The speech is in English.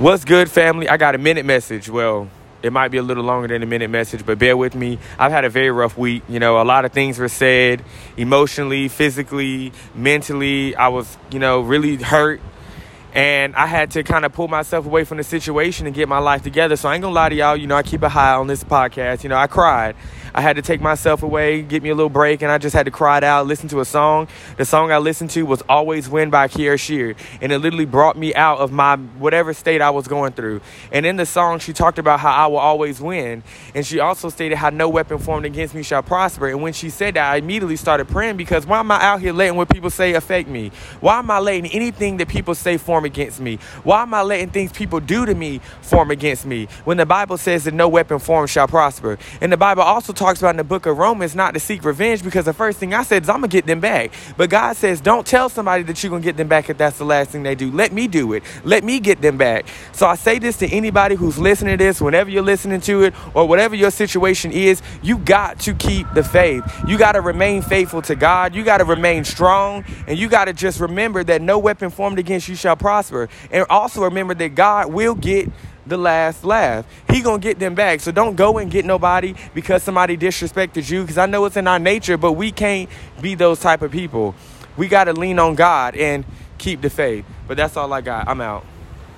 What's good, family? I got a minute message. Well, it might be a little longer than a minute message, but bear with me. I've had a very rough week. You know, a lot of things were said emotionally, physically, mentally. I was, you know, really hurt. And I had to kind of pull myself away from the situation and get my life together. So I ain't gonna lie to y'all, you know, I keep it high on this podcast. You know, I cried. I had to take myself away, get me a little break, and I just had to cry it out, listen to a song. The song I listened to was Always Win by Kierra Sheard, and it literally brought me out of my whatever state I was going through. And in the song, she talked about how I will always win, and she also stated how no weapon formed against me shall prosper. And when she said that, I immediately started praying because why am I out here letting what people say affect me? Why am I letting anything that people say form against me? Why am I letting things people do to me form against me? When the Bible says that no weapon formed shall prosper. And the Bible also talks about in the book of Romans not to seek revenge because the first thing I said is I'm gonna get them back. But God says, don't tell somebody that you're gonna get them back if that's the last thing they do. Let me do it. Let me get them back. So I say this to anybody who's listening to this, whenever you're listening to it, or whatever your situation is, you got to keep the faith. You gotta remain faithful to God. You gotta remain strong, and you gotta just remember that no weapon formed against you shall prosper. And also remember that God will get the last laugh. He gonna get them back. So don't go and get nobody because somebody disrespected you. Because I know it's in our nature, but we can't be those type of people. We gotta lean on God and keep the faith. But that's all I got. I'm out.